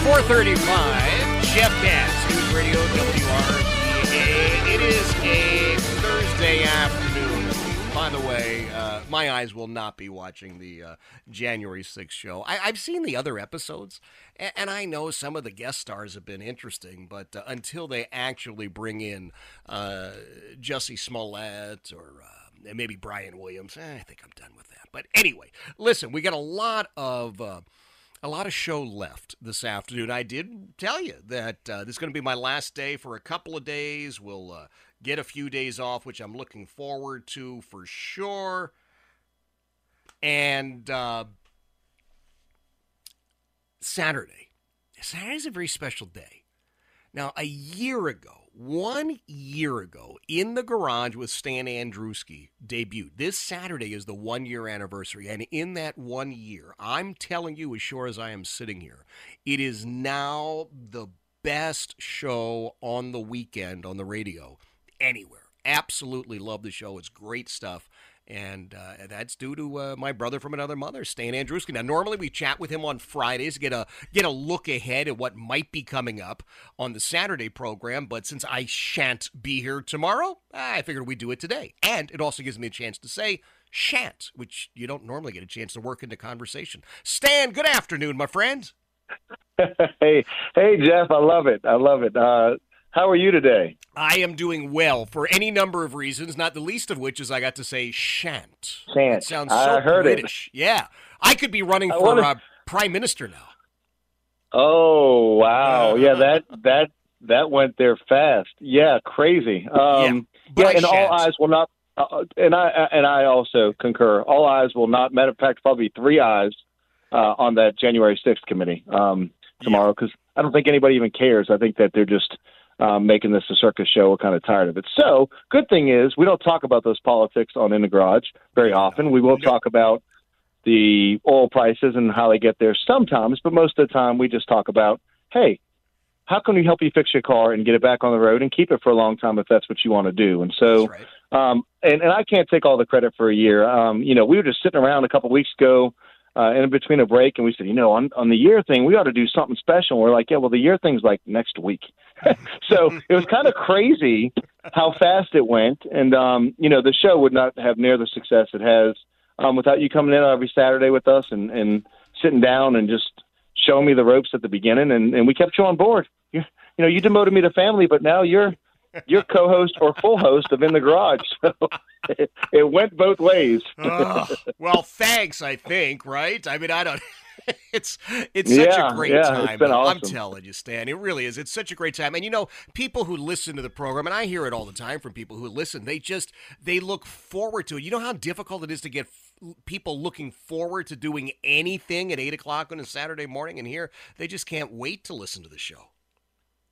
435, Jeff Katz, News Radio WRVA. It is a Thursday afternoon. By the way, uh, my eyes will not be watching the uh, January 6th show. I, have seen the other episodes, and, and, I know some of the guest stars have been interesting, but uh, until they actually bring in uh, Jussie Smollett or uh, maybe Brian Williams, eh, I think I'm done with that. But anyway, listen, we got a lot of uh, a lot of show left this afternoon. I did tell you that uh, this is going to be my last day for a couple of days. We'll uh, get a few days off, which I'm looking forward to for sure. And uh, Saturday. Saturday's a very special day. Now, a year ago, one year ago in the garage with Stan Andruski debuted. This Saturday is the one year anniversary. And in that one year, I'm telling you, as sure as I am sitting here, it is now the best show on the weekend on the radio anywhere. Absolutely love the show. It's great stuff and uh, that's due to uh, my brother from another mother, Stan Andruski. Now, normally we chat with him on Fridays, get a get a look ahead at what might be coming up on the Saturday program. But since I shan't be here tomorrow, I figured we'd do it today, and it also gives me a chance to say shan't, which you don't normally get a chance to work into conversation. Stan, good afternoon, my friend. hey, hey, Jeff, I love it. I love it. Uh, how are you today? I am doing well for any number of reasons, not the least of which is I got to say shan't. Shan't. It sounds so I heard British. It. Yeah. I could be running for wanna... uh, prime minister now. Oh, wow. Uh, yeah, that that that went there fast. Yeah, crazy. Um, yeah, yeah and all eyes will not uh, uh, and I and I also concur. All eyes will not matter of fact probably three eyes uh, on that January 6th committee um, tomorrow because. I don't think anybody even cares. I think that they're just um, making this a circus show. We're kind of tired of it. So, good thing is we don't talk about those politics on In the Garage very often. We will talk about the oil prices and how they get there sometimes, but most of the time we just talk about, hey, how can we help you fix your car and get it back on the road and keep it for a long time if that's what you want to do? And so, right. um, and, and I can't take all the credit for a year. Um, you know, we were just sitting around a couple of weeks ago uh, in between a break, and we said, you know, on on the year thing, we ought to do something special. And we're like, yeah, well, the year thing's like next week. so it was kind of crazy how fast it went, and um, you know, the show would not have near the success it has um, without you coming in every Saturday with us and and sitting down and just showing me the ropes at the beginning, and and we kept you on board. You, you know, you demoted me to family, but now you're you're co-host or full host of In the Garage. So it, it went both ways. uh, well, thanks. I think right. I mean, I don't. it's it's such yeah, a great yeah, time. It's been awesome. I'm telling you, Stan, it really is. It's such a great time. And you know, people who listen to the program, and I hear it all the time from people who listen. They just they look forward to it. You know how difficult it is to get people looking forward to doing anything at eight o'clock on a Saturday morning, and here they just can't wait to listen to the show.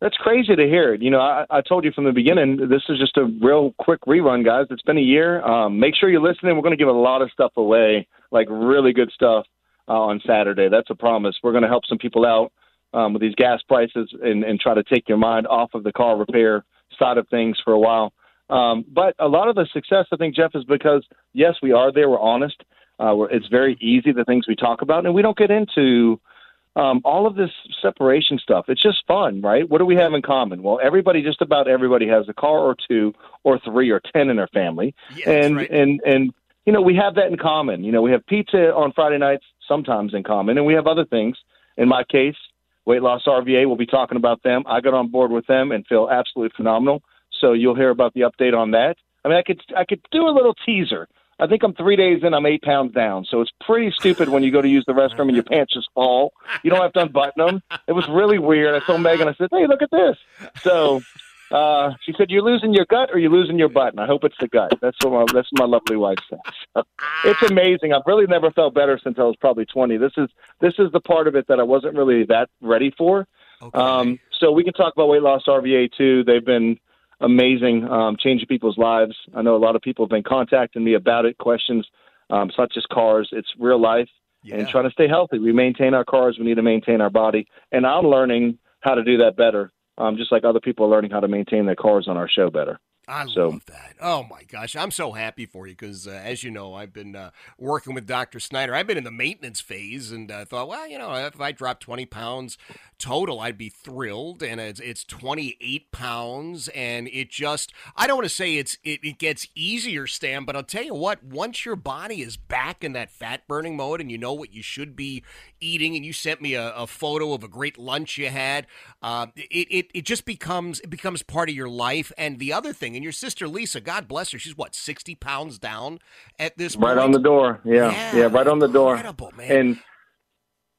That's crazy to hear. You know, I, I told you from the beginning, this is just a real quick rerun, guys. It's been a year. Um, make sure you're listening. We're going to give a lot of stuff away, like really good stuff uh, on Saturday. That's a promise. We're going to help some people out um, with these gas prices and, and try to take your mind off of the car repair side of things for a while. Um, but a lot of the success, I think, Jeff, is because, yes, we are there. We're honest. Uh, we're, it's very easy, the things we talk about, and we don't get into – um, all of this separation stuff. It's just fun, right? What do we have in common? Well, everybody, just about everybody, has a car or two or three or ten in their family, yeah, and right. and and you know we have that in common. You know, we have pizza on Friday nights sometimes in common, and we have other things. In my case, weight loss RVA. We'll be talking about them. I got on board with them and feel absolutely phenomenal. So you'll hear about the update on that. I mean, I could I could do a little teaser I think I'm three days in. I'm eight pounds down. So it's pretty stupid when you go to use the restroom and your pants just fall. You don't have to unbutton them. It was really weird. I told Megan, I said, "Hey, look at this." So Uh, she said, "You're losing your gut, or you're losing your butt." And I hope it's the gut. That's what my that's what my lovely wife says. It's amazing. I've really never felt better since I was probably 20. This is this is the part of it that I wasn't really that ready for. Okay. Um, so we can talk about weight loss RVA too. They've been amazing, um, changing people's lives. I know a lot of people have been contacting me about it, questions. Um, it's not just cars; it's real life. Yeah. And trying to stay healthy. We maintain our cars. We need to maintain our body. And I'm learning how to do that better um, just like other people are learning how to maintain their cars on our show better. I so, love that. Oh my gosh, I'm so happy for you because, uh, as you know, I've been uh, working with Dr. Snyder. I've been in the maintenance phase and uh, thought, well, you know, if I drop 20 pounds total, I'd be thrilled. And it's, it's 28 pounds, and it just, I don't want to say it's it, it gets easier, Stan, but I'll tell you what, once your body is back in that fat burning mode and you know what you should be eating, and you sent me a, a photo of a great lunch you had, uh, it, it, it just becomes, it becomes part of your life. And the other thing, and your sister Lisa, God bless her, she's what sixty pounds down at this right point? on the door. Yeah, yeah, yeah right on the door. Incredible, Man. And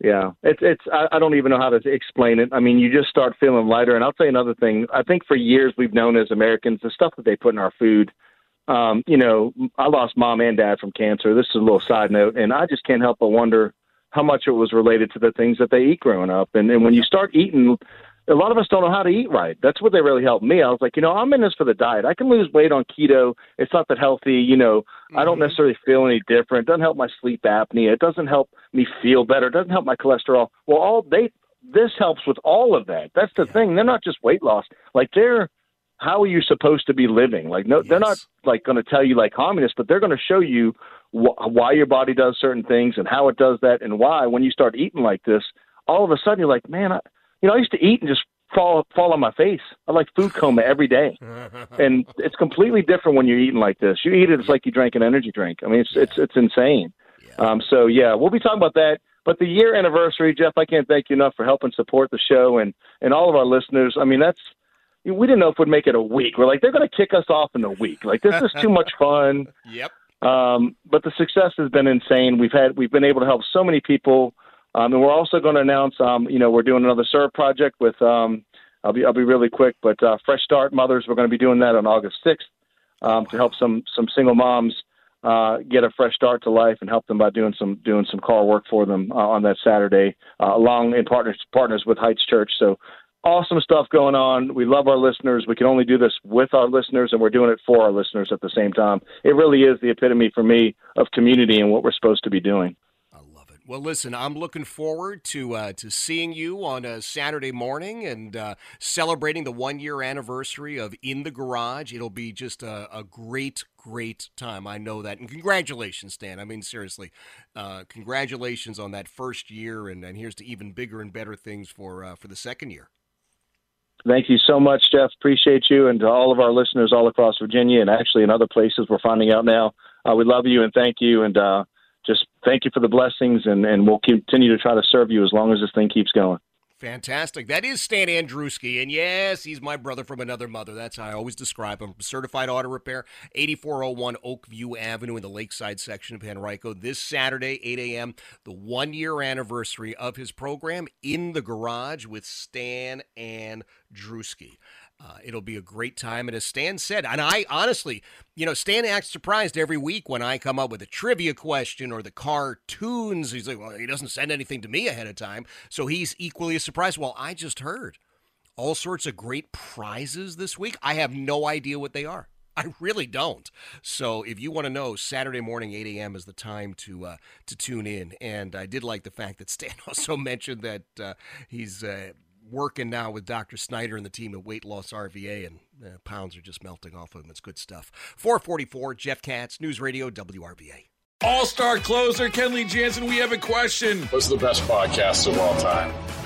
yeah, it's it's I, I don't even know how to explain it. I mean, you just start feeling lighter. And I'll tell you another thing. I think for years we've known as Americans the stuff that they put in our food. Um, you know, I lost mom and dad from cancer. This is a little side note, and I just can't help but wonder how much it was related to the things that they eat growing up. And and when you start eating a lot of us don't know how to eat right. That's what they really helped me. I was like, you know, I'm in this for the diet. I can lose weight on keto. It's not that healthy. You know, mm-hmm. I don't mm-hmm. necessarily feel any different. It doesn't help my sleep apnea. It doesn't help me feel better. It doesn't help my cholesterol. Well, all they this helps with all of that. That's the yeah. thing. They're not just weight loss. Like they're how are you supposed to be living? Like no, yes. they're not like going to tell you like communists, but they're going to show you wh- why your body does certain things and how it does that and why. When you start eating like this, all of a sudden you're like, man, I, you know, I used to eat and just fall fall on my face. I like food coma every day, and it's completely different when you're eating like this. You eat it, it's like you drank an energy drink. I mean, it's it's it's insane. Um, so yeah, we'll be talking about that. But the year anniversary, Jeff, I can't thank you enough for helping support the show and and all of our listeners. I mean, that's we didn't know if we'd make it a week. We're like, they're going to kick us off in a week. Like this is too much fun. Yep. Um, but the success has been insane. We've had we've been able to help so many people um, and we're also going to announce, um, you know, we're doing another serve project with. Um, I'll be I'll be really quick, but uh, Fresh Start Mothers. We're going to be doing that on August sixth um, to help some some single moms uh, get a fresh start to life and help them by doing some doing some car work for them uh, on that Saturday, uh, along in partners partners with Heights Church. So awesome stuff going on. We love our listeners. We can only do this with our listeners, and we're doing it for our listeners at the same time. It really is the epitome for me of community and what we're supposed to be doing. Well, listen, I'm looking forward to uh, to seeing you on a Saturday morning and uh, celebrating the one year anniversary of In the Garage. It'll be just a, a, great, great time. I know that. And congratulations, Stan. I mean, seriously, uh, congratulations on that first year, and, and here's to even bigger and better things for uh, for the second year. Thank you so much, Jeff. Appreciate you, and to all of our listeners all across Virginia and actually in other places. We're finding out now. Uh, we love you and thank you, and uh, thank you for the blessings, and, and we'll continue to try to serve you as long as this thing keeps going. Fantastic. That is Stan Andruski. And yes, he's my brother from another mother. That's how I always describe him. Certified Auto Repair, 8401 Oakview Avenue in the Lakeside section of Henrico. This Saturday, 8 a.m., the one year anniversary of his program, In the Garage with Stan Andruski. Uh, it'll be a great time. And as Stan said, and I honestly, you know, Stan acts surprised every week when I come up with a trivia question or the cartoons. He's like, well, he doesn't send anything to me ahead of time. So he's equally surprised. Well, I just heard all sorts of great prizes this week. I have no idea what they are. I really don't. So if you want to know, Saturday morning, 8 a.m. is the time to uh, to tune in. And I did like the fact that Stan also mentioned that uh, he's uh, working now with Dr. Snyder and the team at Weight Loss RVA, and uh, pounds are just melting off of him. It's good stuff. 444, Jeff Katz, News Radio, WRVA. All star closer, Kenley Jansen, we have a question. What's the best podcast of all time?